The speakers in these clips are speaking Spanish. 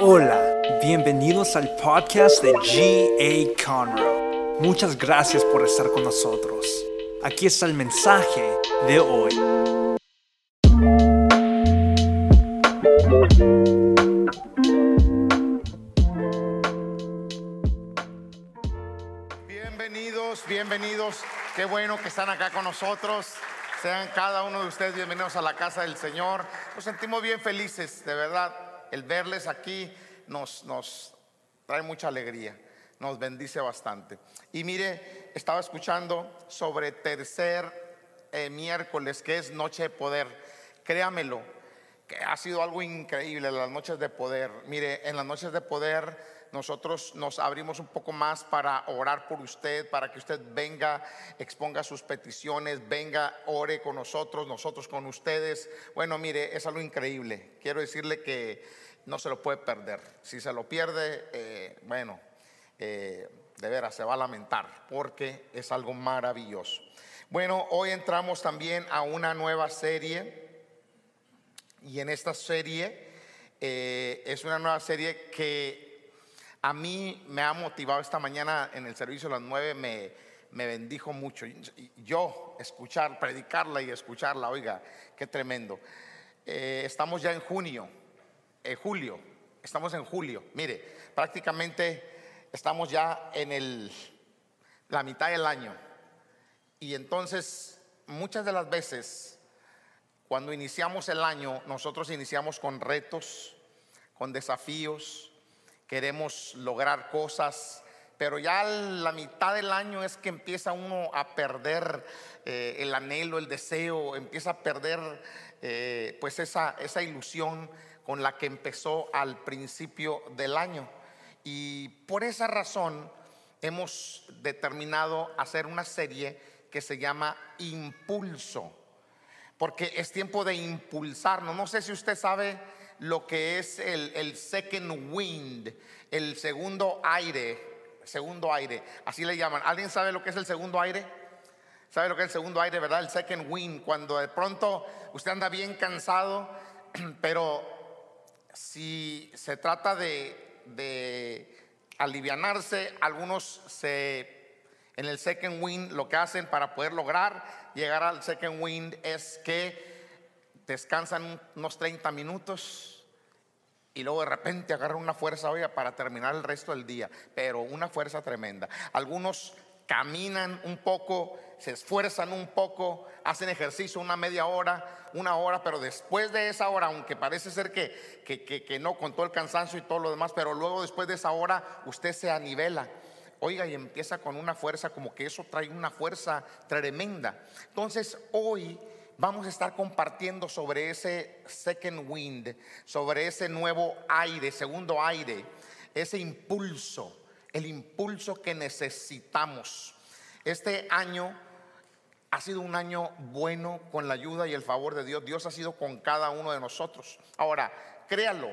Hola, bienvenidos al podcast de G.A. Conroe. Muchas gracias por estar con nosotros. Aquí está el mensaje de hoy. Bienvenidos, bienvenidos. Qué bueno que están acá con nosotros. Sean cada uno de ustedes bienvenidos a la casa del Señor. Nos sentimos bien felices, de verdad. El verles aquí nos, nos trae mucha alegría, nos bendice bastante. Y mire, estaba escuchando sobre tercer eh, miércoles, que es Noche de Poder. Créamelo, que ha sido algo increíble las noches de poder. Mire, en las noches de poder nosotros nos abrimos un poco más para orar por usted, para que usted venga, exponga sus peticiones, venga, ore con nosotros, nosotros con ustedes. Bueno, mire, es algo increíble. Quiero decirle que no se lo puede perder. Si se lo pierde, eh, bueno, eh, de veras se va a lamentar porque es algo maravilloso. Bueno, hoy entramos también a una nueva serie y en esta serie eh, es una nueva serie que a mí me ha motivado esta mañana en el servicio a las nueve, me, bendijo mucho. Yo escuchar, predicarla y escucharla, oiga, qué tremendo. Eh, estamos ya en junio, eh, julio, estamos en julio. Mire, prácticamente estamos ya en el, la mitad del año. Y entonces, muchas de las veces, cuando iniciamos el año, nosotros iniciamos con retos, con desafíos, queremos lograr cosas, pero ya la mitad del año es que empieza uno a perder eh, el anhelo, el deseo, empieza a perder eh, pues esa, esa ilusión con la que empezó al principio del año. Y por esa razón hemos determinado hacer una serie que se llama Impulso, porque es tiempo de impulsarnos. No sé si usted sabe lo que es el, second wind, el segundo aire, segundo aire, así le llaman. ¿Alguien sabe lo que es el segundo aire? ¿Sabe lo que es el segundo aire, verdad? El second wind, cuando de pronto usted anda bien cansado, pero si se trata de, de alivianarse, algunos se en el second wind lo que hacen para poder lograr llegar al second wind es que descansan unos 30 minutos y luego de repente agarran una fuerza hoy para terminar el resto del día, pero una fuerza tremenda. Algunos caminan un poco, se esfuerzan un poco, hacen ejercicio una media hora, una hora, pero después de esa hora, aunque parece ser que, que, que, no, con todo el cansancio y todo lo demás, pero luego después de esa hora usted se anivela. Oiga, y empieza con una fuerza, como que eso trae una fuerza tremenda. Entonces, hoy vamos a estar compartiendo sobre ese second wind, sobre ese nuevo aire, segundo aire, ese impulso, el impulso que necesitamos. Este año ha sido un año bueno con la ayuda y el favor de Dios. Dios ha sido con cada uno de nosotros. Ahora, créalo,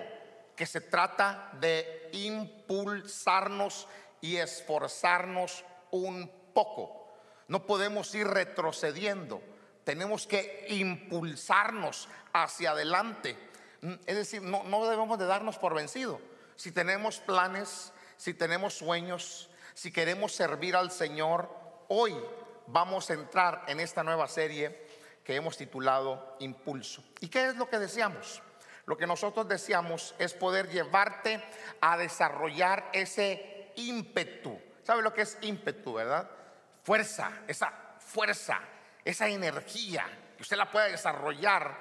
que se trata de impulsarnos y esforzarnos un poco. No podemos ir retrocediendo tenemos que impulsarnos hacia adelante. Mm, es decir, no, no debemos de darnos por vencido. Si tenemos planes, si tenemos sueños, si queremos servir al Señor, hoy vamos a entrar en esta nueva serie que hemos titulado Impulso. ¿Y qué es lo que deseamos? Lo que nosotros deseamos es poder llevarte a desarrollar ese ímpetu. ¿Sabe lo que es ímpetu, verdad? Fuerza, esa fuerza, esa energía, que usted la pueda desarrollar,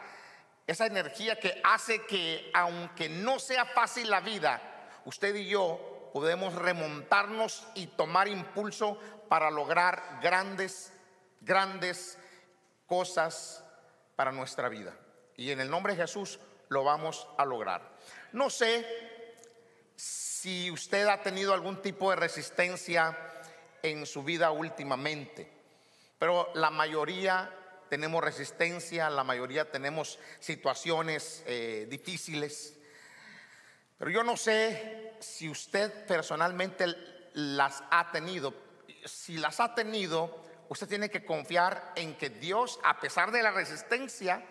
esa energía que hace que aunque no sea fácil la vida, usted y yo podemos remontarnos y tomar impulso para lograr grandes, grandes cosas para nuestra vida. Y en el nombre de Jesús lo vamos a lograr. No sé si usted ha tenido algún tipo de resistencia en su vida últimamente. Pero la mayoría tenemos resistencia, la mayoría tenemos situaciones eh, difíciles. Pero yo no sé si usted personalmente las ha tenido. Si las ha tenido, usted tiene que confiar en que Dios, a pesar de la resistencia,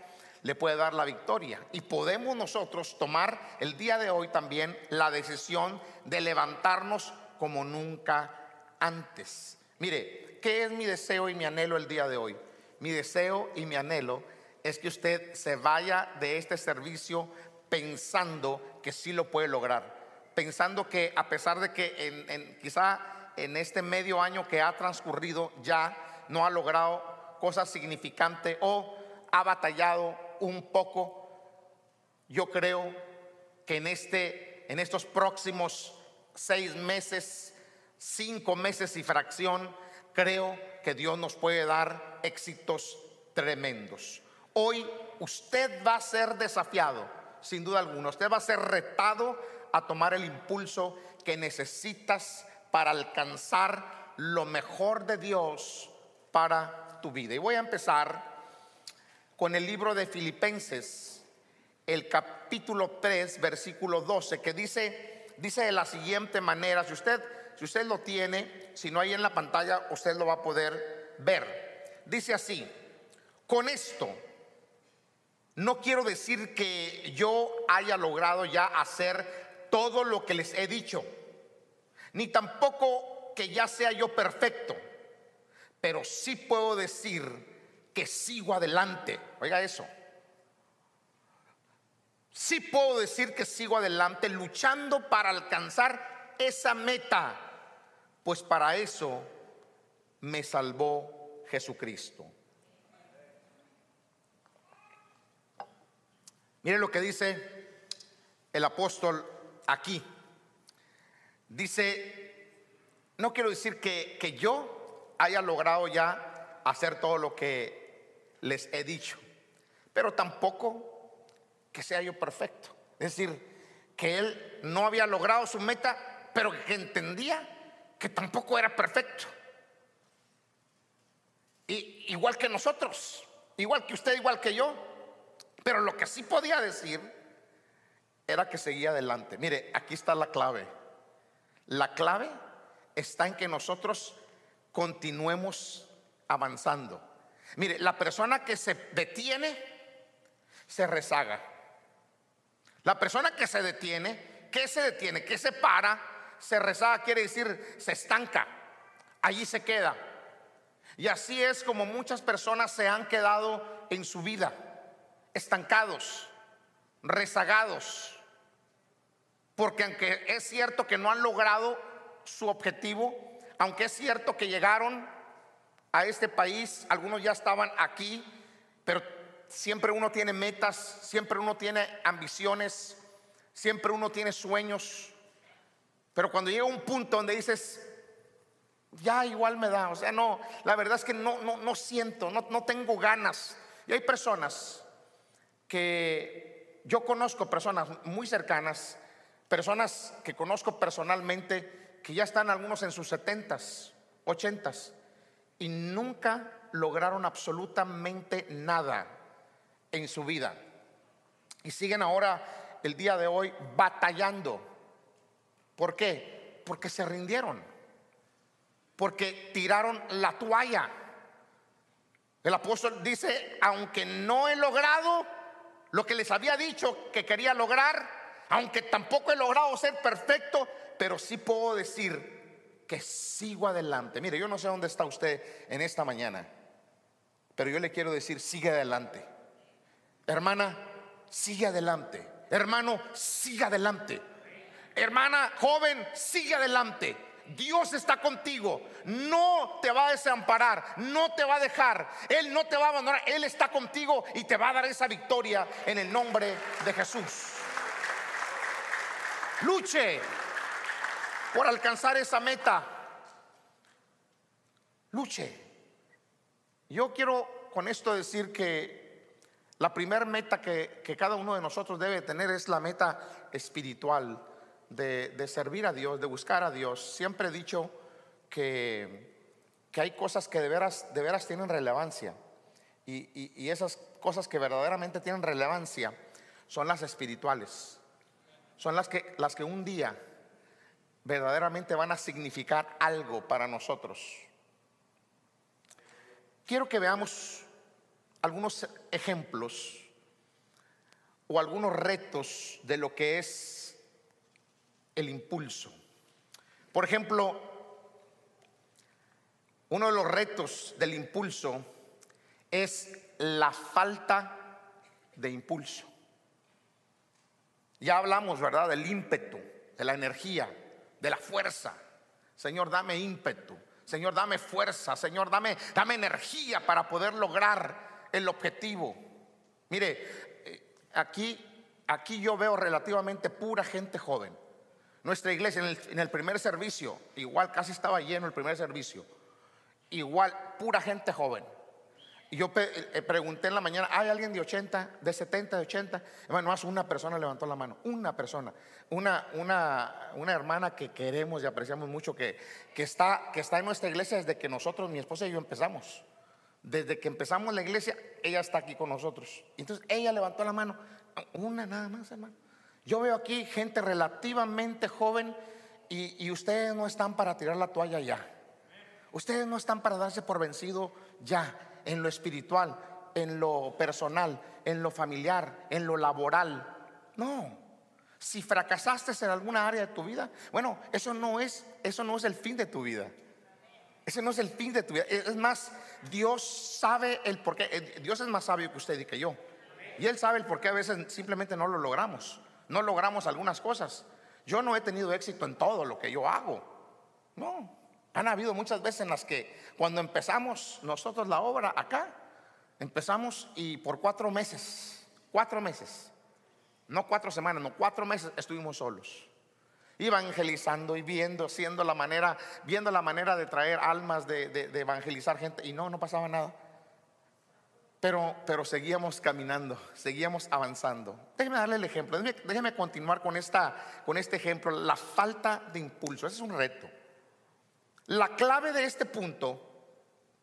le puede dar la victoria. Y podemos nosotros tomar el día de hoy también la decisión de levantarnos como nunca antes. Mire, ¿qué es mi deseo y mi anhelo el día de hoy? Mi deseo y mi anhelo es que usted se vaya de este servicio pensando que sí lo puede lograr. Pensando que a pesar de que quizá en este medio año que ha transcurrido ya no ha logrado cosas significantes o ha batallado un poco, yo creo que en, este, en estos próximos seis meses, cinco meses y fracción, creo que Dios nos puede dar éxitos tremendos. Hoy usted va a ser desafiado, sin duda alguna. Usted va a ser retado a tomar el impulso que necesitas para alcanzar lo mejor de Dios para tu vida. Y voy a empezar con el libro de Filipenses, el capítulo 3, versículo 12, que dice, dice de la siguiente manera, si usted, si usted lo tiene, si no hay en la pantalla, usted lo va a poder ver. Dice así, con esto, no quiero decir que yo haya logrado ya hacer todo lo que les he dicho, ni tampoco que ya sea yo perfecto, pero sí puedo decir que sigo adelante. Oiga eso. Sí puedo decir que sigo adelante luchando para alcanzar esa meta, pues para eso me salvó Jesucristo. Miren lo que dice el apóstol aquí. Dice, no quiero decir que, que yo haya logrado ya hacer todo lo que les he dicho. Pero tampoco que sea yo perfecto. Es decir, que él no había logrado su meta, pero que entendía que tampoco era perfecto. Y, igual que nosotros, igual que usted, igual que yo. Pero lo que sí podía decir era que seguía adelante. Mire, aquí está la clave. La clave está en que nosotros continuemos avanzando. Mire, la persona que se detiene, se rezaga. La persona que se detiene, ¿qué se detiene? ¿Qué se para? Se rezaga, quiere decir, se estanca. Allí se queda. Y así es como muchas personas se han quedado en su vida, estancados, rezagados. Porque aunque es cierto que no han logrado su objetivo, aunque es cierto que llegaron a este país, algunos ya estaban aquí, pero siempre uno tiene metas, siempre uno tiene ambiciones, siempre uno tiene sueños, pero cuando llega un punto donde dices, ya igual me da, o sea, no, la verdad es que no, no, no siento, no, no tengo ganas. Y hay personas que yo conozco, personas muy cercanas, personas que conozco personalmente, que ya están algunos en sus setentas, ochentas, y nunca lograron absolutamente nada en su vida. Y siguen ahora, el día de hoy, batallando. ¿Por qué? Porque se rindieron. Porque tiraron la toalla. El apóstol dice, aunque no he logrado lo que les había dicho que quería lograr, aunque tampoco he logrado ser perfecto, pero sí puedo decir que sigo adelante. Mire, yo no sé dónde está usted en esta mañana, pero yo le quiero decir, sigue adelante. Hermana, sigue adelante. Hermano, sigue adelante. Hermana joven, sigue adelante. Dios está contigo, no te va a desamparar, no te va a dejar, Él no te va a abandonar, Él está contigo y te va a dar esa victoria en el nombre de Jesús. Luche, por alcanzar esa meta. Luche. Yo quiero con esto decir que la primera meta que, cada uno de nosotros debe tener es la meta espiritual de, servir a Dios, de buscar a Dios. Siempre he dicho que, que hay cosas que de veras, de veras tienen relevancia. Y, y, esas cosas que verdaderamente tienen relevancia son las espirituales. Son las que, las que un día verdaderamente van a significar algo para nosotros. Quiero que veamos algunos ejemplos o algunos retos de lo que es el impulso. Por ejemplo, uno de los retos del impulso es la falta de impulso. Ya hablamos, ¿verdad?, del ímpetu, de la energía, de la fuerza. Señor, dame ímpetu. Señor, dame fuerza. Señor, dame, dame energía para poder lograr el objetivo. Mire, eh, aquí, aquí yo veo relativamente pura gente joven. Nuestra iglesia en el, primer servicio, igual casi estaba lleno el primer servicio. Igual, pura gente joven. Y yo eh, pregunté en la mañana, ¿hay alguien de 80, de 70, de 80? Bueno, más una persona levantó la mano, una persona, una, una, una hermana que queremos y apreciamos mucho, que, que, está, que está en nuestra iglesia desde que nosotros, mi esposa y yo empezamos. Desde que empezamos la iglesia, ella está aquí con nosotros. Entonces ella levantó la mano, una nada más, hermano. Yo veo aquí gente relativamente joven y, ustedes no están para tirar la toalla ya. Ustedes no están para darse por vencido ya en lo espiritual, en lo personal, en lo familiar, en lo laboral. No. Si fracasaste en alguna área de tu vida, bueno, eso no es eso no es el fin de tu vida. Ese no es el fin de tu vida. Es más, Dios sabe el por qué. Eh, Dios es más sabio que usted y que yo. Y Él sabe el por qué a veces simplemente no lo logramos. No logramos algunas cosas. Yo no he tenido éxito en todo lo que yo hago. No. Han habido muchas veces en las que cuando empezamos nosotros la obra acá, empezamos y por cuatro meses, cuatro meses, no cuatro semanas, no cuatro meses estuvimos solos. Evangelizando y viendo, siendo la manera, viendo la manera de traer almas, de, evangelizar gente, y no, no pasaba nada. Pero, pero, seguíamos caminando, seguíamos avanzando. Déjeme darle el ejemplo, déjeme, déjeme, continuar con, esta, con este ejemplo, la falta de impulso. Ese es un reto. La clave de este punto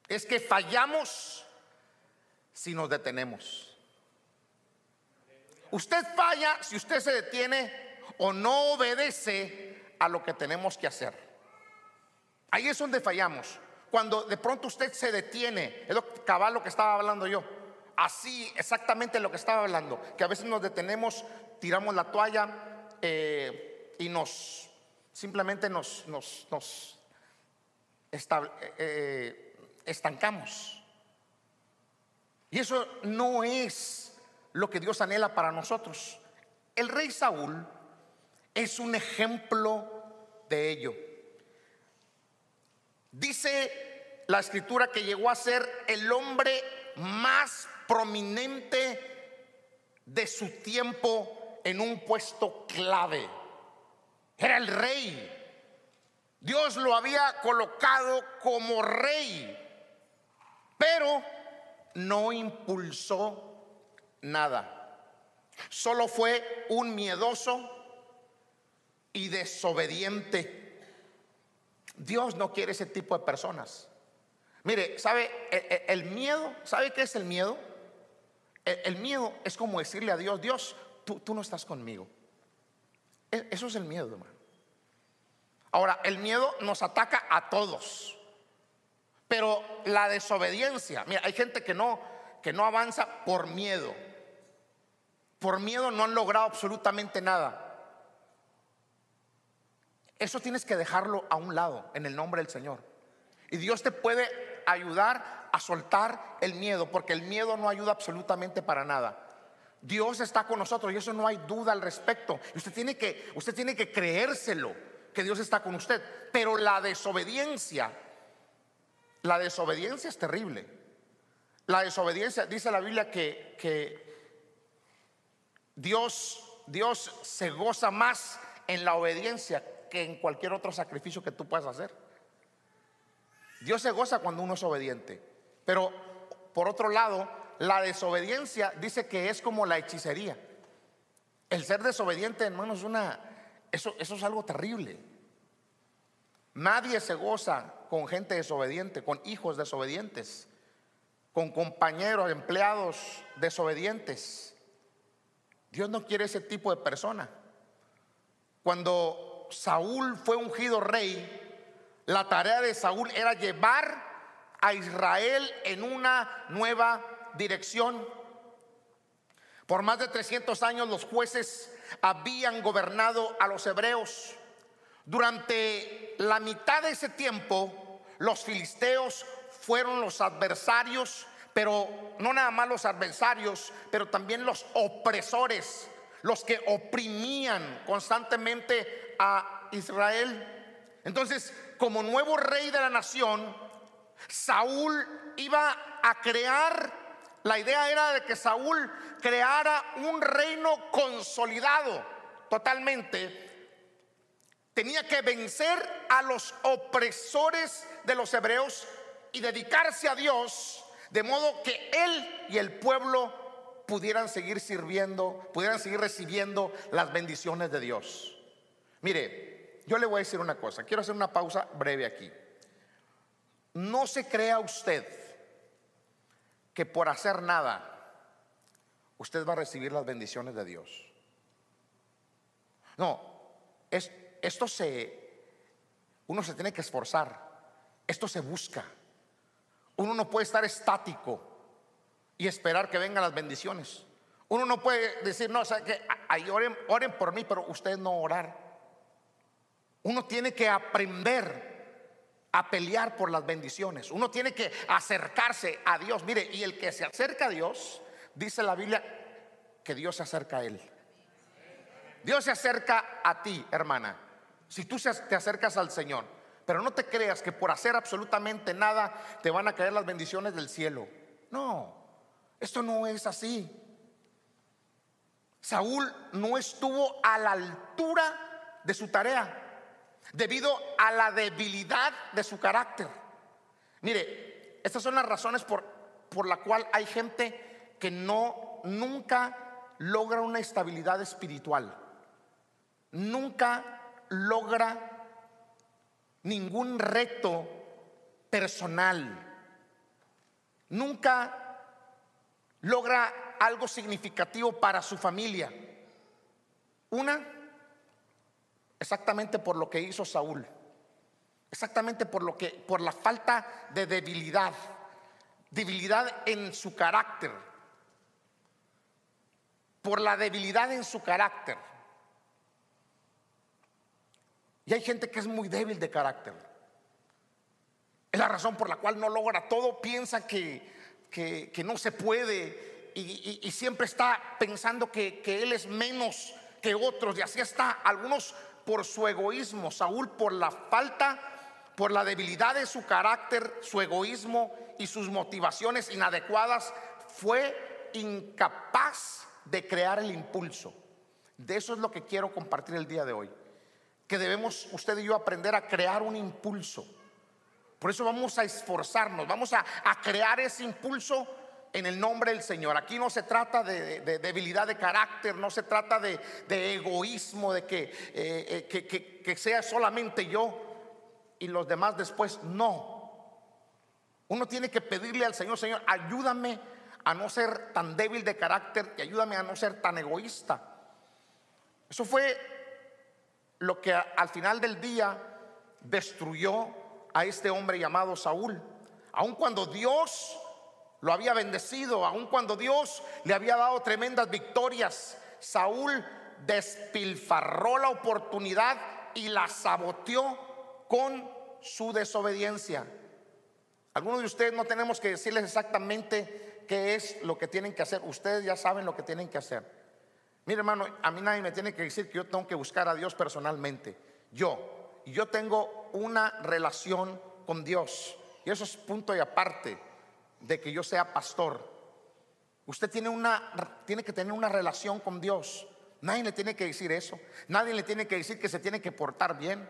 es que fallamos si nos detenemos. Usted falla si usted se detiene o no obedece a lo que tenemos que hacer. Ahí es donde fallamos. Cuando de pronto usted se detiene, es lo cabal lo que estaba hablando yo. Así, exactamente lo que estaba hablando. Que a veces nos detenemos, tiramos la toalla eh, y nos simplemente nos, nos, eh, eh, estancamos. Y eso no es lo que Dios anhela para nosotros. El rey Saúl es un ejemplo de ello. Dice la escritura que llegó a ser el hombre más prominente de su tiempo en un puesto clave. Era el rey. Dios lo había colocado como rey, pero no impulsó nada. Solo fue un miedoso y desobediente. Dios no quiere ese tipo de personas. Mire, ¿sabe e, e, el, miedo? ¿Sabe qué es el miedo? E, el, miedo es como decirle a Dios, Dios, tú, no estás conmigo. Eso es el miedo, hermano. Ahora, el miedo nos ataca a todos. Pero la desobediencia, mira, hay gente que no que no avanza por miedo. Por miedo no han logrado absolutamente nada. Eso tienes que dejarlo a un lado en el nombre del Señor. Y Dios te puede ayudar a soltar el miedo, porque el miedo no ayuda absolutamente para nada. Dios está con nosotros y eso no hay duda al respecto. usted tiene que, usted tiene que creérselo que Dios está con usted. Pero la desobediencia, la desobediencia es terrible. La desobediencia, dice la Biblia que, que Dios, Dios se goza más en la obediencia que en cualquier otro sacrificio que tú puedas hacer. Dios se goza cuando uno es obediente. Pero por otro lado, la desobediencia dice que es como la hechicería. El ser desobediente, hermano, es una, eso es algo terrible. Nadie se goza con gente desobediente, con hijos desobedientes, con compañeros, empleados desobedientes. Dios no quiere ese tipo de persona. Cuando Saúl fue ungido rey, la tarea de Saúl era llevar a Israel en una nueva dirección. Por más de 300 años los jueces habían gobernado a los hebreos. Durante la mitad de ese tiempo, los filisteos fueron los adversarios, pero no nada más los adversarios, pero también los opresores, los que oprimían constantemente a Israel. Entonces, como nuevo rey de la nación, Saúl iba a crear, la idea era de que Saúl creara un reino consolidado totalmente. Tenía que vencer a los opresores de los hebreos y dedicarse a Dios de modo que él y el pueblo pudieran seguir sirviendo, pudieran seguir recibiendo las bendiciones de Dios. Mire, yo le voy a decir una cosa, quiero hacer una pausa breve aquí. No se crea usted que por hacer nada usted va a recibir las bendiciones de Dios. No, es, esto se, uno se tiene que esforzar, esto se busca. Uno no puede estar estático y esperar que vengan las bendiciones. Uno no puede decir, no, o sea, que ahí oren, oren por mí, pero ustedes no orar. Uno tiene que aprender a pelear por las bendiciones. Uno tiene que acercarse a Dios. Mire, y el que se acerca a Dios, dice la Biblia, que Dios se acerca a él. Dios se acerca a ti, hermana. Si tú te acercas al Señor. Pero no te creas que por hacer absolutamente nada te van a caer las bendiciones del cielo. No, esto no es así. Saúl no estuvo a la altura de su tarea debido a la debilidad de su carácter. Mire, estas son las razones por, por la cual hay gente que no nunca logra una estabilidad espiritual. Nunca logra ningún reto personal. Nunca logra algo significativo para su familia. Una, exactamente por lo que hizo Saúl. Exactamente por lo que por la falta de debilidad, debilidad en su carácter. Por la debilidad en su carácter. Y hay gente que es muy débil de carácter. Es la razón por la cual no logra todo, piensa que, que, no se puede y, siempre está pensando que, que él es menos que otros. Y así está, algunos por su egoísmo, Saúl por la falta, por la debilidad de su carácter, su egoísmo y sus motivaciones inadecuadas, fue incapaz de crear el impulso. De eso es lo que quiero compartir el día de hoy que debemos usted y yo aprender a crear un impulso. Por eso vamos a esforzarnos, vamos a, crear ese impulso en el nombre del Señor. Aquí no se trata de, debilidad de carácter, no se trata de, egoísmo, de que, eh, eh, que sea solamente yo y los demás después. No. Uno tiene que pedirle al Señor, Señor, ayúdame a no ser tan débil de carácter y ayúdame a no ser tan egoísta. Eso fue lo que al final del día destruyó a este hombre llamado Saúl. Aun cuando Dios lo había bendecido, aun cuando Dios le había dado tremendas victorias, Saúl despilfarró la oportunidad y la saboteó con su desobediencia. Algunos de ustedes no tenemos que decirles exactamente qué es lo que tienen que hacer. Ustedes ya saben lo que tienen que hacer. Mire hermano, a mí nadie me tiene que decir que yo tengo que buscar a Dios personalmente. Yo, yo tengo una relación con Dios. Y eso es punto y aparte de que yo sea pastor. Usted tiene, una, tiene que tener una relación con Dios. Nadie le tiene que decir eso. Nadie le tiene que decir que se tiene que portar bien.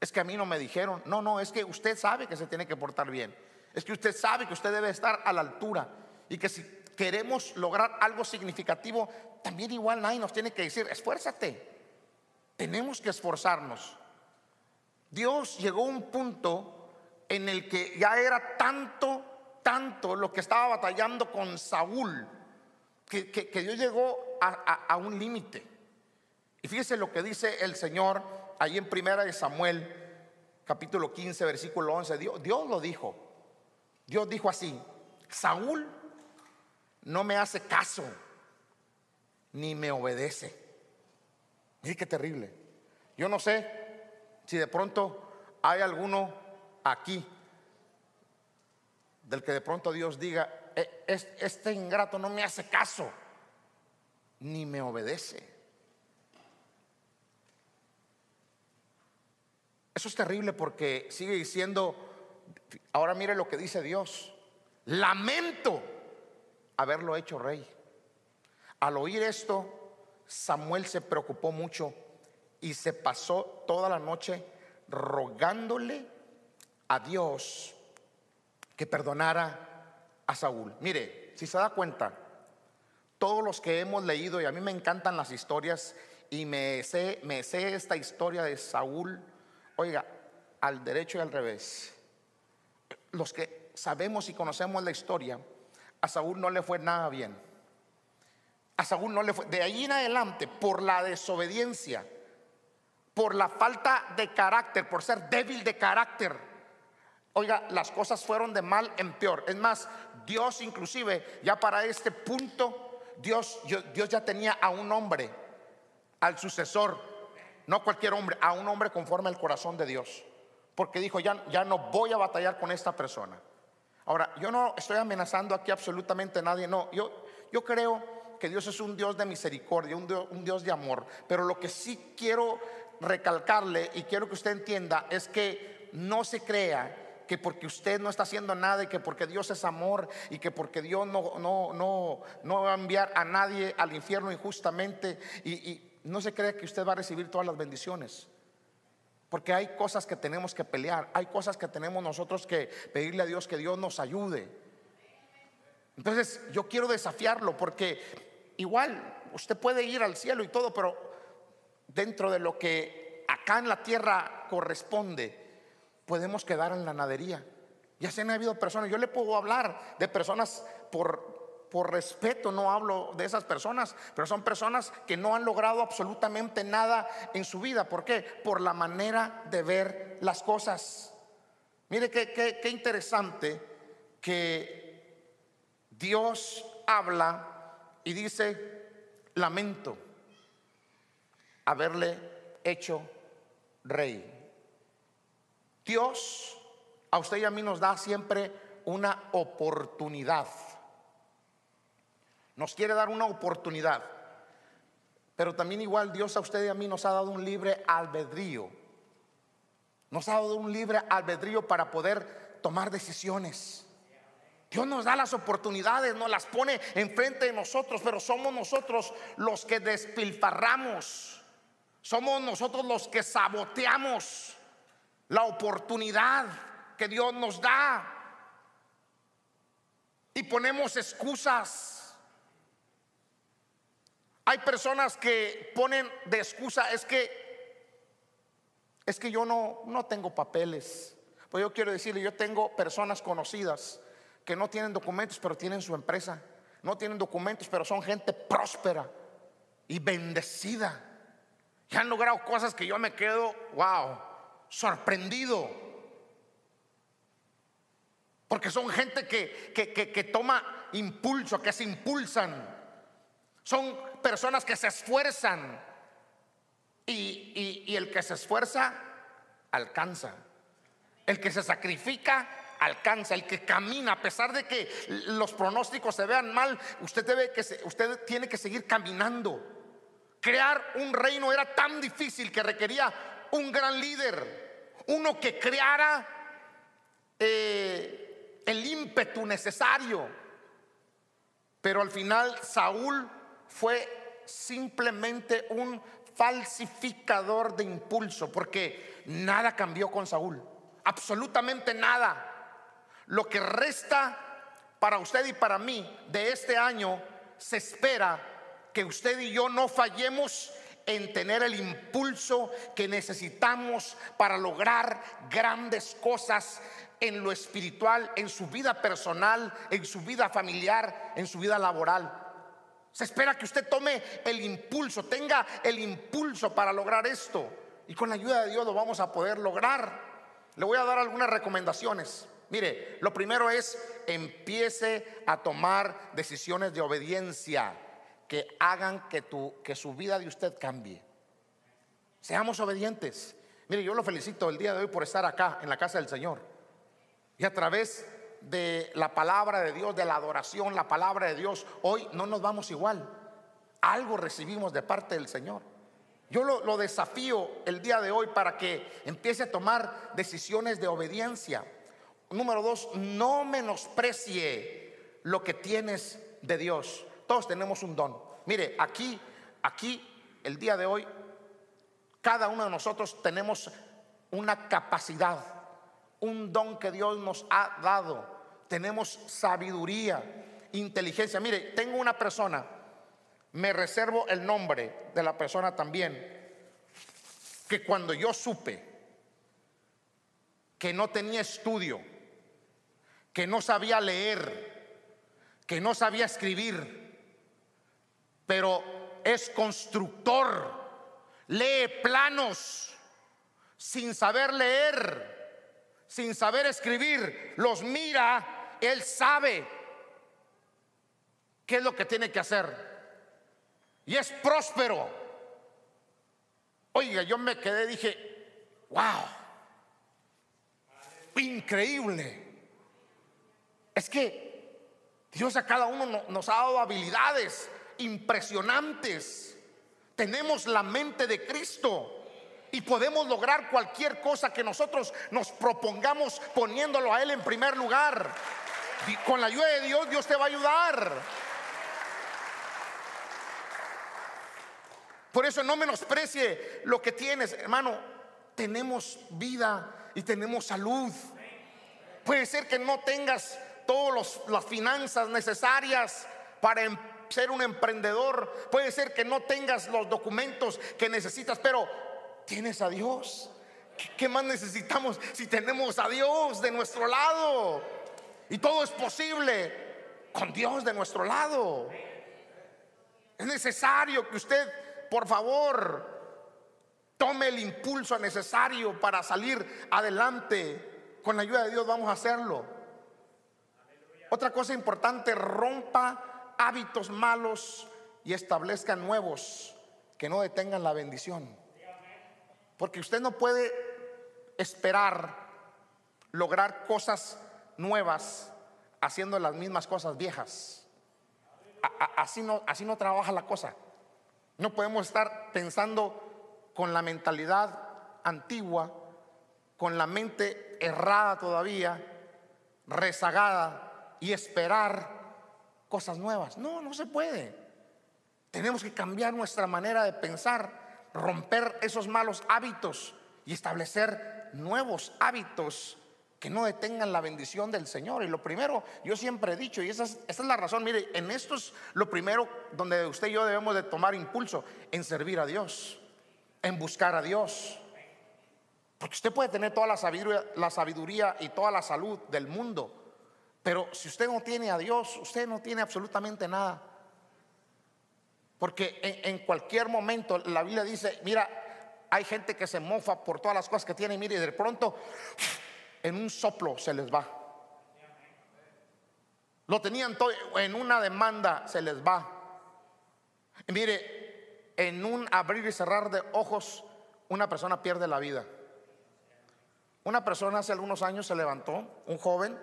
Es que a mí no me dijeron. No, no, es que usted sabe que se tiene que portar bien. Es que usted sabe que usted debe estar a la altura. Y que si queremos lograr algo significativo, también igual nadie nos tiene que decir, esfuérzate. Tenemos que esforzarnos. Dios llegó a un punto en el que ya era tanto, tanto lo que estaba batallando con Saúl, que, Dios llegó a, un límite. Y fíjese lo que dice el Señor ahí en primera de Samuel, capítulo 15, versículo 11. Dios, Dios lo dijo. Dios dijo así, Saúl no me hace caso ni me obedece. Mire qué terrible. Yo no sé si de pronto hay alguno aquí del que de pronto Dios diga, "E- es- este ingrato no me hace caso, ni me obedece. Eso es terrible porque sigue diciendo, ahora mire lo que dice Dios, lamento haberlo hecho rey. Al oír esto, Samuel se preocupó mucho y se pasó toda la noche rogándole a Dios que perdonara a Saúl. Mire, si se da cuenta, todos los que hemos leído, y a mí me encantan las historias, y me sé, me sé esta historia de Saúl, oiga, al derecho y al revés. Los que sabemos y conocemos la historia, a Saúl no le fue nada bien. A Saúl no le fue. De ahí en adelante, por la desobediencia, por la falta de carácter, por ser débil de carácter, oiga, las cosas fueron de mal en peor. Es más, Dios inclusive, ya para este punto, Dios, Dios ya tenía a un hombre, al sucesor, no cualquier hombre, a un hombre conforme al corazón de Dios. Porque dijo, ya, ya no voy a batallar con esta persona. Ahora, yo no estoy amenazando aquí absolutamente a nadie, no, yo, yo creo que Dios es un Dios de misericordia, un Dios, un Dios de amor, pero lo que sí quiero recalcarle y quiero que usted entienda es que no se crea que porque usted no está haciendo nada y que porque Dios es amor y que porque Dios no, no, no, no va a enviar a nadie al infierno injustamente y, y no se crea que usted va a recibir todas las bendiciones. Porque hay cosas que tenemos que pelear, hay cosas que tenemos nosotros que pedirle a Dios que Dios nos ayude. Entonces yo quiero desafiarlo porque igual usted puede ir al cielo y todo, pero dentro de lo que acá en la tierra corresponde, podemos quedar en la nadería. Ya se han habido personas, yo le puedo hablar de personas por, por respeto, no hablo de esas personas, pero son personas que no han logrado absolutamente nada en su vida. ¿Por qué? Por la manera de ver las cosas. Mire qué, qué, qué interesante que Dios habla y dice, lamento haberle hecho rey. Dios a usted y a mí nos da siempre una oportunidad. Nos quiere dar una oportunidad. Pero también igual Dios a usted y a mí nos ha dado un libre albedrío. Nos ha dado un libre albedrío para poder tomar decisiones. Dios nos da las oportunidades, nos las pone enfrente de nosotros, pero somos nosotros los que despilfarramos. Somos nosotros los que saboteamos la oportunidad que Dios nos da. Y ponemos excusas. Hay personas que ponen de excusa, es que es que yo no no tengo papeles. Pues yo quiero decirle, yo tengo personas conocidas que no tienen documentos, pero tienen su empresa. No tienen documentos, pero son gente próspera y bendecida. Y han logrado cosas que yo me quedo, wow, sorprendido. Porque son gente que, que, que, toma impulso, que se impulsan. Son personas que se esfuerzan. Y, y- el que se esfuerza, alcanza. El que se sacrifica, alcanza. El que camina, a pesar de que los pronósticos se vean mal, usted, debe que usted tiene que seguir caminando. Crear un reino era tan difícil que requería un gran líder, uno que creara eh, el ímpetu necesario. Pero al final Saúl fue simplemente un falsificador de impulso, porque nada cambió con Saúl, absolutamente nada. Lo que resta para usted y para mí de este año, se espera que usted y yo no fallemos en tener el impulso que necesitamos para lograr grandes cosas en lo espiritual, en su vida personal, en su vida familiar, en su vida laboral. Se espera que usted tome el impulso, tenga el impulso para lograr esto. Y con la ayuda de Dios lo vamos a poder lograr. Le voy a dar algunas recomendaciones. Mire, lo primero es empiece a tomar decisiones de obediencia. Que hagan que, tu, que su vida de usted cambie. Seamos obedientes. Mire, yo lo felicito el día de hoy por estar acá en la casa del Señor. Y a través de la palabra de Dios, de la adoración, la palabra de Dios, hoy no nos vamos igual. Algo recibimos de parte del Señor. Yo lo, lo, desafío el día de hoy para que empiece a tomar decisiones de obediencia. Número dos, no menosprecie lo que tienes de Dios. Todos tenemos un don. Mire, aquí, aquí, el día de hoy, cada uno de nosotros tenemos una capacidad, un don que Dios nos ha dado. Tenemos sabiduría, inteligencia. Mire, tengo una persona, me reservo el nombre de la persona también, que cuando yo supe que no tenía estudio, que no sabía leer, que no sabía escribir, pero es constructor, lee planos sin saber leer, sin saber escribir, los mira, él sabe qué es lo que tiene que hacer. Y es próspero. Oiga, yo me quedé, dije, wow, increíble. Es que Dios a cada uno nos ha dado habilidades impresionantes. Tenemos la mente de Cristo y podemos lograr cualquier cosa que nosotros nos propongamos poniéndolo a Él en primer lugar. Con la ayuda de Dios, Dios te va a ayudar. Por eso no menosprecie lo que tienes, hermano. Tenemos vida y tenemos salud. Puede ser que no tengas todas las finanzas necesarias para em, ser un emprendedor. Puede ser que no tengas los documentos que necesitas, pero tienes a Dios. ¿Qué más necesitamos si tenemos a Dios de nuestro lado? Y todo es posible con Dios de nuestro lado. Es necesario que usted, por favor, tome el impulso necesario para salir adelante. Con la ayuda de Dios vamos a hacerlo. Otra cosa importante, rompa hábitos malos y establezca nuevos que no detengan la bendición. Porque usted no puede esperar lograr cosas nuevas haciendo las mismas cosas viejas. así, no, así no trabaja la cosa. No podemos estar pensando con la mentalidad antigua, con la mente errada todavía, rezagada, y esperar cosas nuevas. No, no se puede. Tenemos que cambiar nuestra manera de pensar, romper esos malos hábitos y establecer nuevos hábitos que no detengan la bendición del Señor. Y lo primero, yo siempre he dicho, y esa es, esa es la razón, mire, en esto es lo primero donde usted y yo debemos de tomar impulso, en servir a Dios, en buscar a Dios. Porque usted puede tener toda la sabiduría, la sabiduría y toda la salud del mundo, pero si usted no tiene a Dios, usted no tiene absolutamente nada. Porque en, cualquier momento la Biblia dice, mira, hay gente que se mofa por todas las cosas que tiene, mire, y de pronto en un soplo se les va. Lo tenían todo, en una demanda se les va. Mire, en un abrir y cerrar de ojos, una persona pierde la vida. Una persona hace algunos años se levantó, un joven,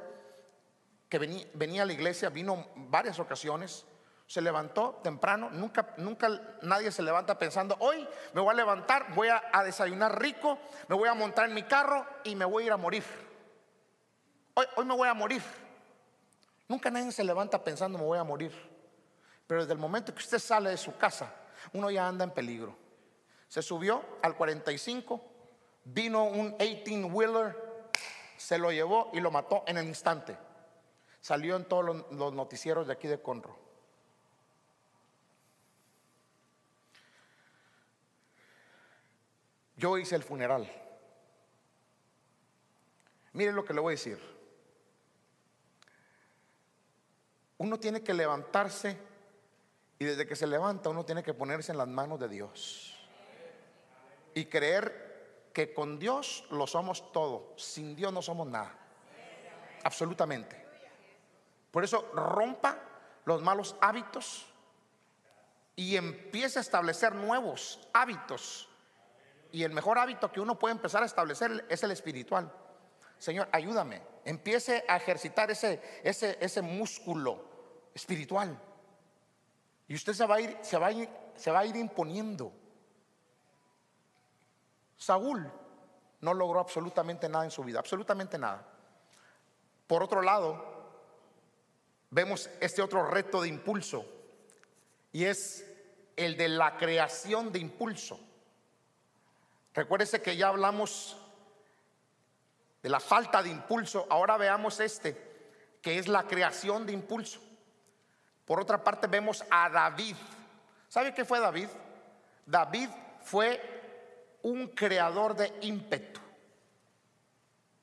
que venía, a la iglesia, vino varias ocasiones, se levantó temprano, nunca, nunca nadie se levanta pensando, hoy me voy a levantar, voy a, desayunar rico, me voy a montar en mi carro y me voy a ir a morir. Hoy, hoy me voy a morir. Nunca nadie se levanta pensando me voy a morir. Pero desde el momento que usted sale de su casa, uno ya anda en peligro. Se subió al 45, vino un 18-wheeler, se lo llevó y lo mató en el instante. Salió en todos los, noticieros de aquí de Conro. Yo hice el funeral. Miren lo que le voy a decir. Uno tiene que levantarse y desde que se levanta uno tiene que ponerse en las manos de Dios. Y creer que con Dios lo somos todo. Sin Dios no somos nada. Absolutamente. Por eso rompa los malos hábitos y empiece a establecer nuevos hábitos. Y el mejor hábito que uno puede empezar a establecer es el espiritual. Señor, ayúdame. Empiece a ejercitar ese, ese, ese músculo espiritual. Y usted se va a ir, se va a ir, se va a ir imponiendo. Saúl no logró absolutamente nada en su vida, absolutamente nada. Por otro lado, vemos este otro reto de impulso y es el de la creación de impulso. Recuérdese que ya hablamos de la falta de impulso, ahora veamos este, que es la creación de impulso. Por otra parte vemos a David. ¿Sabe qué fue David? David fue un creador de ímpetu.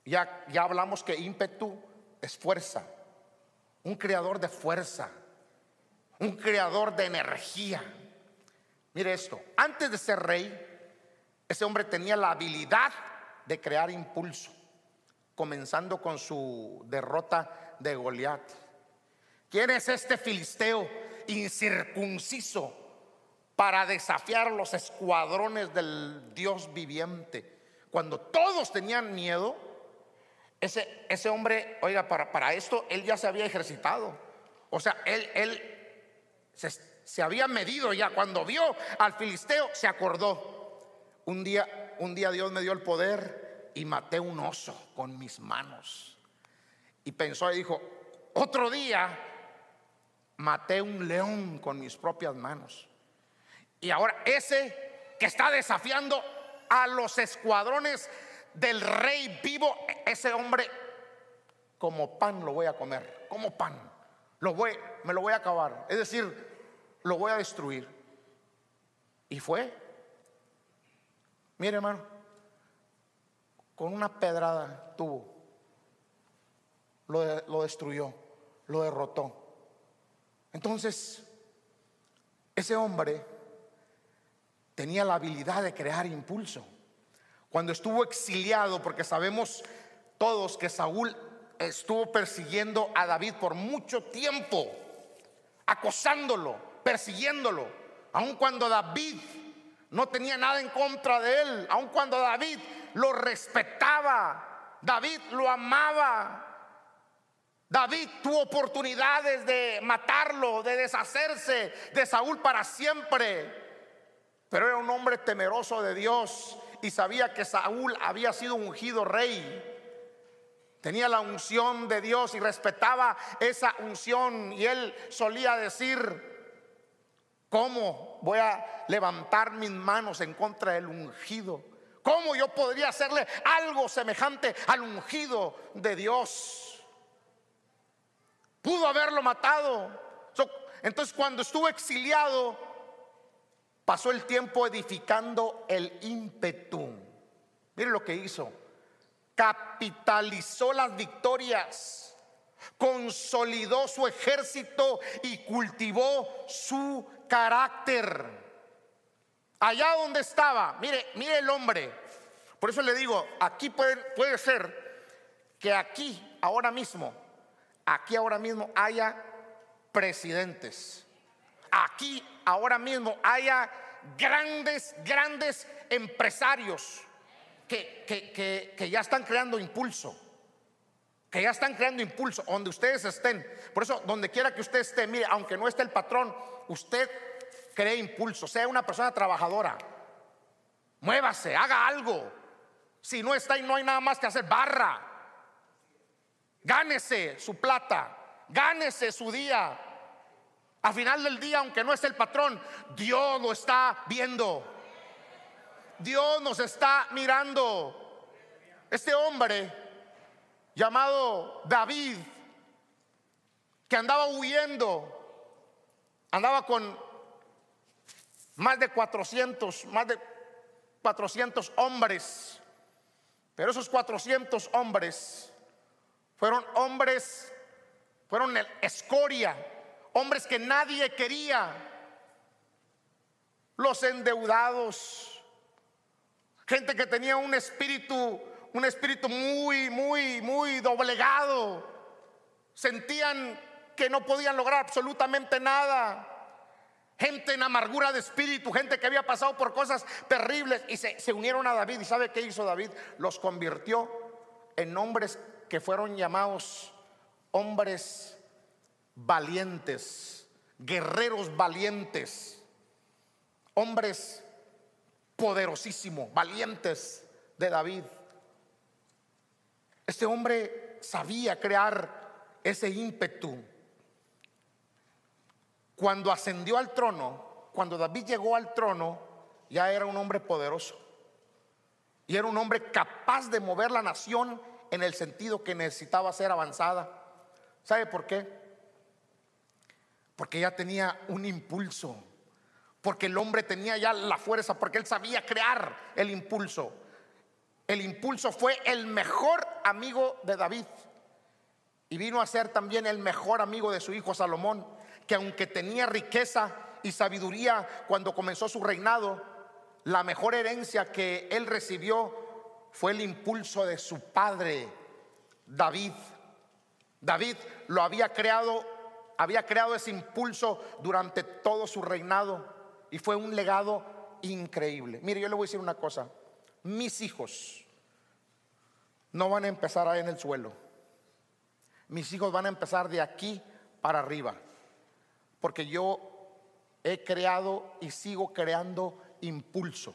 Ya, ya hablamos que ímpetu es fuerza, un creador de fuerza, un creador de energía. Mire esto, antes de ser rey, ese hombre tenía la habilidad de crear impulso, comenzando con su derrota de Goliat. ¿Quién es este filisteo incircunciso para desafiar los escuadrones del Dios viviente? Cuando todos tenían miedo, ese, ese hombre, oiga, para, para esto él ya se había ejercitado. O sea, él, él se, se había medido ya. Cuando vio al filisteo, se acordó. Un día, un día Dios me dio el poder y maté un oso con mis manos. Y pensó y dijo, otro día maté un león con mis propias manos. Y ahora ese que está desafiando a los escuadrones del rey vivo, ese hombre como pan lo voy a comer, como pan. Lo voy, me lo voy a acabar. Es decir, lo voy a destruir. Y fue Mire, hermano, con una pedrada tuvo, lo, lo destruyó, lo derrotó. Entonces, ese hombre tenía la habilidad de crear impulso. Cuando estuvo exiliado, porque sabemos todos que Saúl estuvo persiguiendo a David por mucho tiempo, acosándolo, persiguiéndolo, aun cuando David no tenía nada en contra de él, aun cuando David lo respetaba, David lo amaba. David tuvo oportunidades de matarlo, de deshacerse de Saúl para siempre. Pero era un hombre temeroso de Dios y sabía que Saúl había sido ungido rey. Tenía la unción de Dios y respetaba esa unción. Y él solía decir, ¿Cómo voy a levantar mis manos en contra del ungido? ¿Cómo yo podría hacerle algo semejante al ungido de Dios? Pudo haberlo matado. Entonces cuando estuvo exiliado, pasó el tiempo edificando el ímpetu. Mire lo que hizo. Capitalizó las victorias, consolidó su ejército y cultivó su carácter. Allá donde estaba, mire, mire el hombre. Por eso le digo, aquí puede, puede ser que aquí, ahora mismo, aquí ahora mismo haya presidentes. Aquí ahora mismo haya grandes, grandes empresarios que, que, que ya están creando impulso que ya están creando impulso, donde ustedes estén. Por eso, donde quiera que usted esté, mire, aunque no esté el patrón, usted cree impulso, sea una persona trabajadora. Muévase, haga algo. Si no está y no hay nada más que hacer, barra. Gánese su plata, gánese su día. A final del día, aunque no esté el patrón, Dios lo está viendo. Dios nos está mirando. Este hombre llamado David, que andaba huyendo, andaba con más de 400, más de 400 hombres, pero esos 400 hombres fueron hombres, fueron escoria, hombres que nadie quería, los endeudados, gente que tenía un espíritu un espíritu muy, muy, muy doblegado. Sentían que no podían lograr absolutamente nada. gente en amargura de espíritu, gente que había pasado por cosas terribles y se, se unieron a David. ¿Y sabe qué hizo David? Los convirtió en hombres que fueron llamados hombres valientes, guerreros valientes, hombres poderosísimos, valientes de David. Este hombre sabía crear ese ímpetu cuando ascendió al trono, cuando David llegó al trono, ya era un hombre poderoso. Y era un hombre capaz de mover la nación en el sentido que necesitaba ser avanzada. ¿Sabe por qué? Porque ya tenía un impulso. Porque el hombre tenía ya la fuerza, porque él sabía crear el impulso. El impulso fue el mejor amigo de David. Y vino a ser también el mejor amigo de su hijo Salomón que aunque tenía riqueza y sabiduría cuando comenzó su reinado, la mejor herencia que él recibió fue el impulso de su padre, David. David lo había creado, había creado ese impulso durante todo su reinado y fue un legado increíble. Mire, yo le voy a decir una cosa, mis hijos no van a empezar ahí en el suelo, mis hijos van a empezar de aquí para arriba porque yo he creado y sigo creando impulso.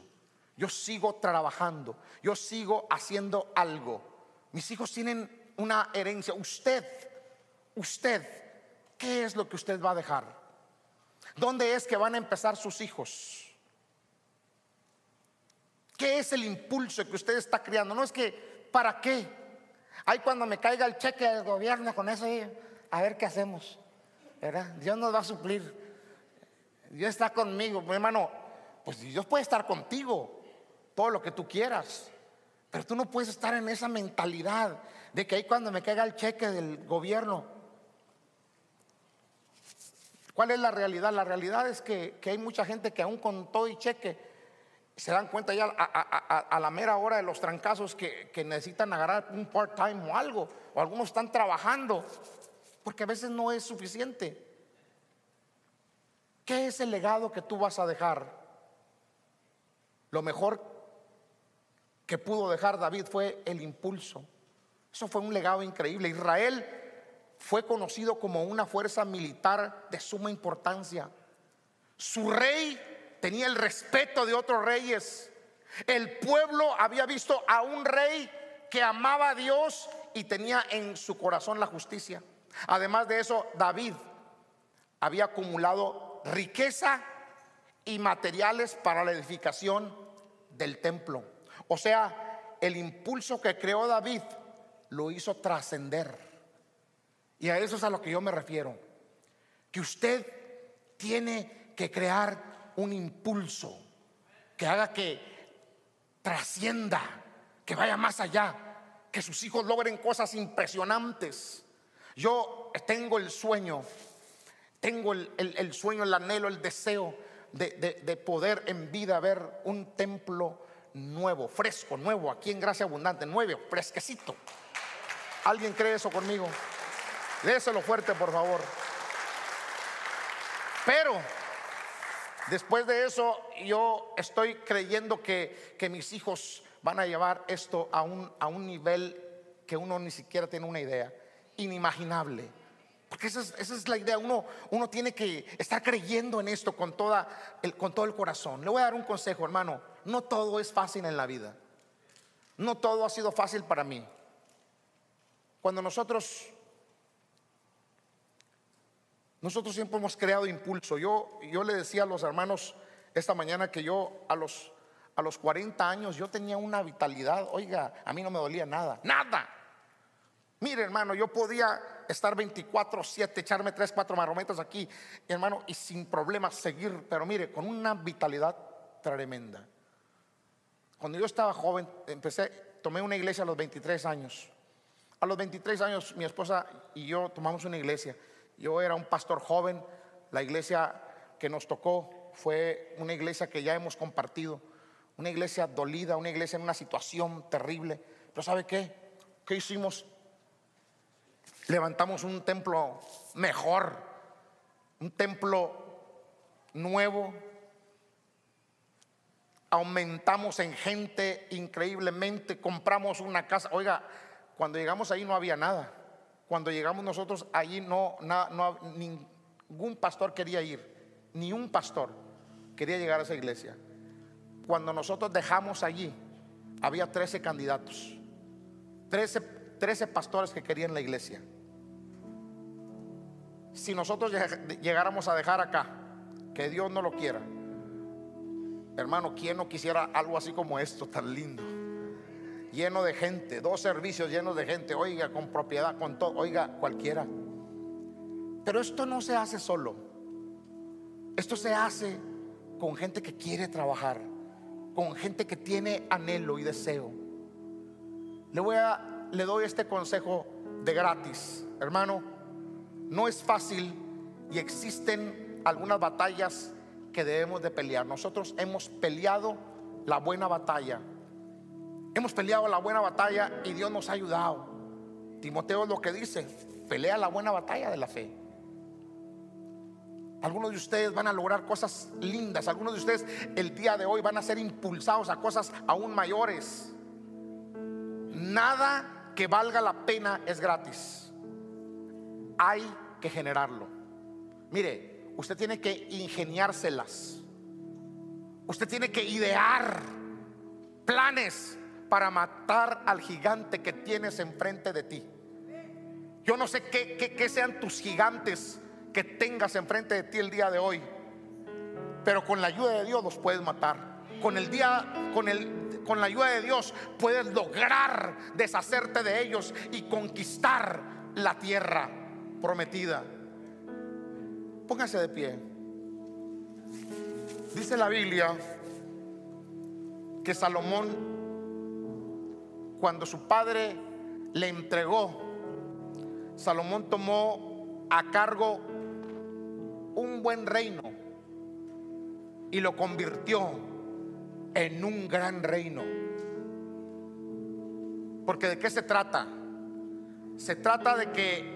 Yo sigo trabajando, yo sigo haciendo algo. Mis hijos tienen una herencia. Usted, usted, ¿qué es lo que usted va a dejar? ¿Dónde es que van a empezar sus hijos? ¿Qué es el impulso que usted está creando? No es que, ¿para qué? Ahí cuando me caiga el cheque del gobierno con eso, a ver qué hacemos. Dios nos va a suplir. Dios está conmigo, mi hermano. Pues Dios puede estar contigo, todo lo que tú quieras. Pero tú no puedes estar en esa mentalidad de que ahí cuando me caiga el cheque del gobierno. ¿Cuál es la realidad? La realidad es que, hay mucha gente que aún con todo y cheque se dan cuenta ya a, la mera hora de los trancazos que, que necesitan agarrar un part-time o algo, o algunos están trabajando porque a veces no es suficiente. ¿Qué es el legado que tú vas a dejar? Lo mejor que pudo dejar David fue el impulso. Eso fue un legado increíble. Israel fue conocido como una fuerza militar de suma importancia. Su rey tenía el respeto de otros reyes. El pueblo había visto a un rey que amaba a Dios y tenía en su corazón la justicia. Además de eso, David había acumulado riqueza y materiales para la edificación del templo. O sea, el impulso que creó David lo hizo trascender. Y a eso es a lo que yo me refiero. Que usted tiene que crear un impulso que haga que trascienda, que vaya más allá, que sus hijos logren cosas impresionantes. Yo tengo el sueño, tengo el, sueño, el anhelo, el deseo de, poder en vida ver un templo nuevo, fresco, nuevo, aquí en Gracia Abundante, nuevo, fresquecito. ¿Alguien cree eso conmigo? Déselo fuerte, por favor. Pero después de eso, yo estoy creyendo que, que mis hijos van a llevar esto a un, a un nivel que uno ni siquiera tiene una idea inimaginable. Porque esa es, la idea, uno, uno tiene que estar creyendo en esto con, toda el, con todo el corazón. Le voy a dar un consejo, hermano, no todo es fácil en la vida. No todo ha sido fácil para mí. Cuando nosotros, nosotros siempre hemos creado impulso. Yo, yo le decía a los hermanos esta mañana que yo a los, a los 40 años yo tenía una vitalidad, oiga, a mí no me dolía nada, nada. Mire, hermano, yo podía estar 24, 7, echarme 3, 4 marometas aquí, hermano, y sin problemas seguir, pero mire, con una vitalidad tremenda. Cuando yo estaba joven, empecé, tomé una iglesia a los 23 años. A los 23 años, mi esposa y yo tomamos una iglesia. Yo era un pastor joven, la iglesia que nos tocó fue una iglesia que ya hemos compartido, una iglesia dolida, una iglesia en una situación terrible. Pero ¿sabe qué? ¿Qué hicimos? levantamos un templo mejor, un templo nuevo. Aumentamos en gente increíblemente. Compramos una casa. Oiga, cuando llegamos ahí no había nada. Cuando llegamos nosotros allí no, no, ningún pastor quería ir. Ni un pastor quería llegar a esa iglesia. Cuando nosotros dejamos allí, había 13 candidatos. 13, 13 pastores que querían la iglesia. Si nosotros llegáramos a dejar acá, que Dios no lo quiera, hermano, ¿quién no quisiera algo así como esto, tan lindo? Lleno de gente, dos servicios llenos de gente, oiga, con propiedad, con todo, oiga, cualquiera. Pero esto no se hace solo. Esto se hace con gente que quiere trabajar, con gente que tiene anhelo y deseo. Le voy a le doy este consejo de gratis, hermano. No es fácil y existen algunas batallas que debemos de pelear. Nosotros hemos peleado la buena batalla. Hemos peleado la buena batalla y Dios nos ha ayudado. Timoteo es lo que dice, pelea la buena batalla de la fe. Algunos de ustedes van a lograr cosas lindas. Algunos de ustedes el día de hoy van a ser impulsados a cosas aún mayores. Nada que valga la pena es gratis. Hay que generarlo. Mire, usted tiene que ingeniárselas. Usted tiene que idear planes para matar al gigante que tienes enfrente de ti. Yo no sé qué, qué sean tus gigantes que tengas enfrente de ti el día de hoy. Pero con la ayuda de Dios los puedes matar. Con el día, con el, con la ayuda de Dios puedes lograr deshacerte de ellos y conquistar la tierra prometida. Póngase de pie. Dice la Biblia que Salomón, cuando su padre le entregó, Salomón tomó a cargo un buen reino y lo convirtió en un gran reino. Porque de qué se trata? Se trata de que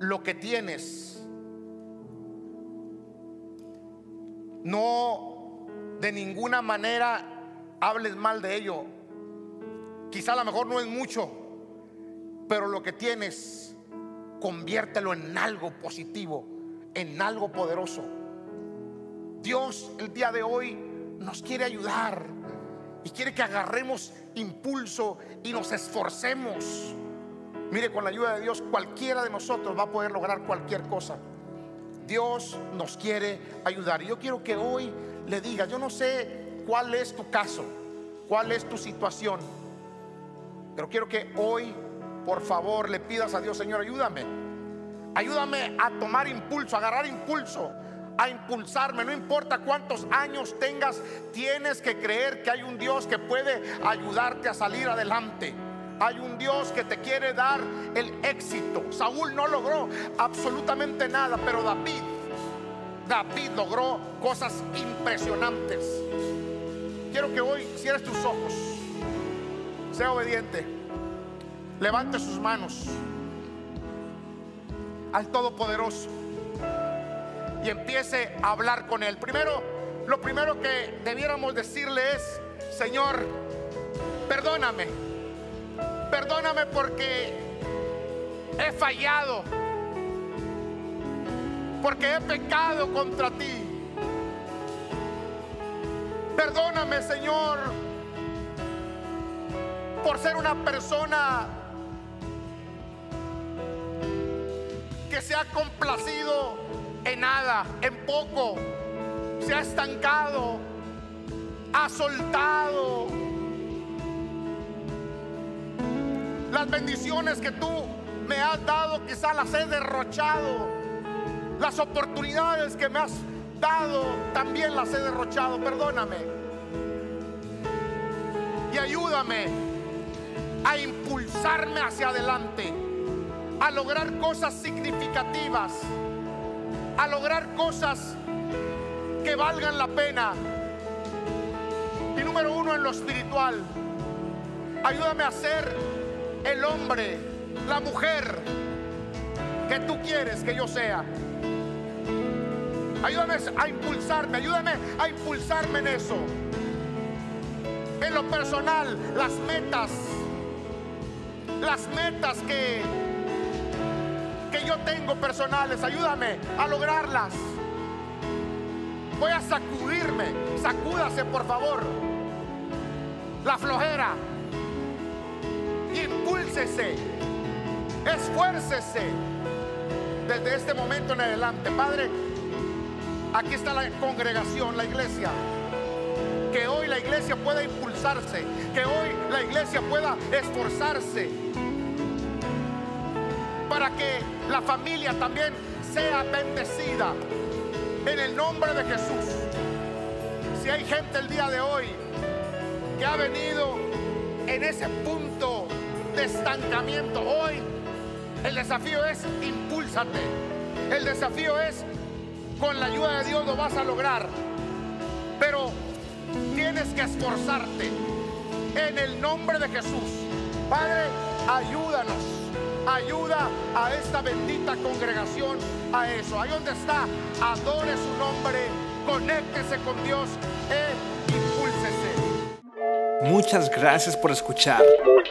lo que tienes no de ninguna manera hables mal de ello. Quizá a lo mejor no es mucho, pero lo que tienes conviértelo en algo positivo en algo poderoso. Dios el día de hoy nos quiere ayudar y quiere que agarremos impulso y nos esforcemos. Mire, con la ayuda de Dios cualquiera de nosotros va a poder lograr cualquier cosa. Dios nos quiere ayudar. Y yo quiero que hoy le diga, yo no sé cuál es tu caso, cuál es tu situación, pero quiero que hoy, por favor, le pidas a Dios, Señor, ayúdame Ayúdame a tomar impulso, a agarrar impulso, a impulsarme. No importa cuántos años tengas, tienes que creer que hay un Dios que puede ayudarte a salir adelante. Hay un Dios que te quiere dar el éxito. Saúl no logró absolutamente nada, pero David, David logró cosas impresionantes. Quiero que hoy cierres tus ojos, sea obediente, levante sus manos al Todopoderoso y empiece a hablar con Él. Primero, lo primero que debiéramos decirle es, Señor, perdóname, perdóname porque he fallado, porque he pecado contra ti. Perdóname, Señor, por ser una persona que se ha complacido en nada, en poco, se ha estancado, ha soltado. Las bendiciones que tú me has dado, quizá las he derrochado, las oportunidades que me has dado, también las he derrochado, perdóname. Y ayúdame a impulsarme hacia adelante a lograr cosas significativas, a lograr cosas que valgan la pena. Y número uno en lo espiritual, ayúdame a ser el hombre, la mujer que tú quieres que yo sea. Ayúdame a impulsarme, ayúdame a impulsarme en eso. En lo personal, las metas, las metas que, que yo tengo personales, ayúdame a lograrlas. Voy a sacudirme, sacúdase por favor la flojera, impúlsese, esfuércese desde este momento en adelante. Padre, aquí está la congregación, la iglesia. Que hoy la iglesia pueda impulsarse, que hoy la iglesia pueda esforzarse para que la familia también sea bendecida en el nombre de Jesús. Si hay gente el día de hoy que ha venido en ese punto de estancamiento, hoy el desafío es impúlsate. El desafío es con la ayuda de Dios lo vas a lograr. Pero tienes que esforzarte en el nombre de Jesús. Padre, ayúdanos. Ayuda a esta bendita congregación a eso. Ahí donde está, adore su nombre, conéctese con Dios e impúlsese. Muchas gracias por escuchar.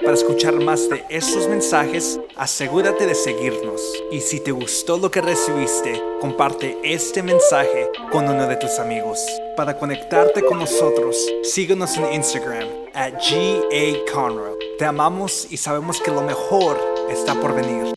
Para escuchar más de estos mensajes, asegúrate de seguirnos. Y si te gustó lo que recibiste, comparte este mensaje con uno de tus amigos. Para conectarte con nosotros, síguenos en Instagram at GA. Te amamos y sabemos que lo mejor está por venir.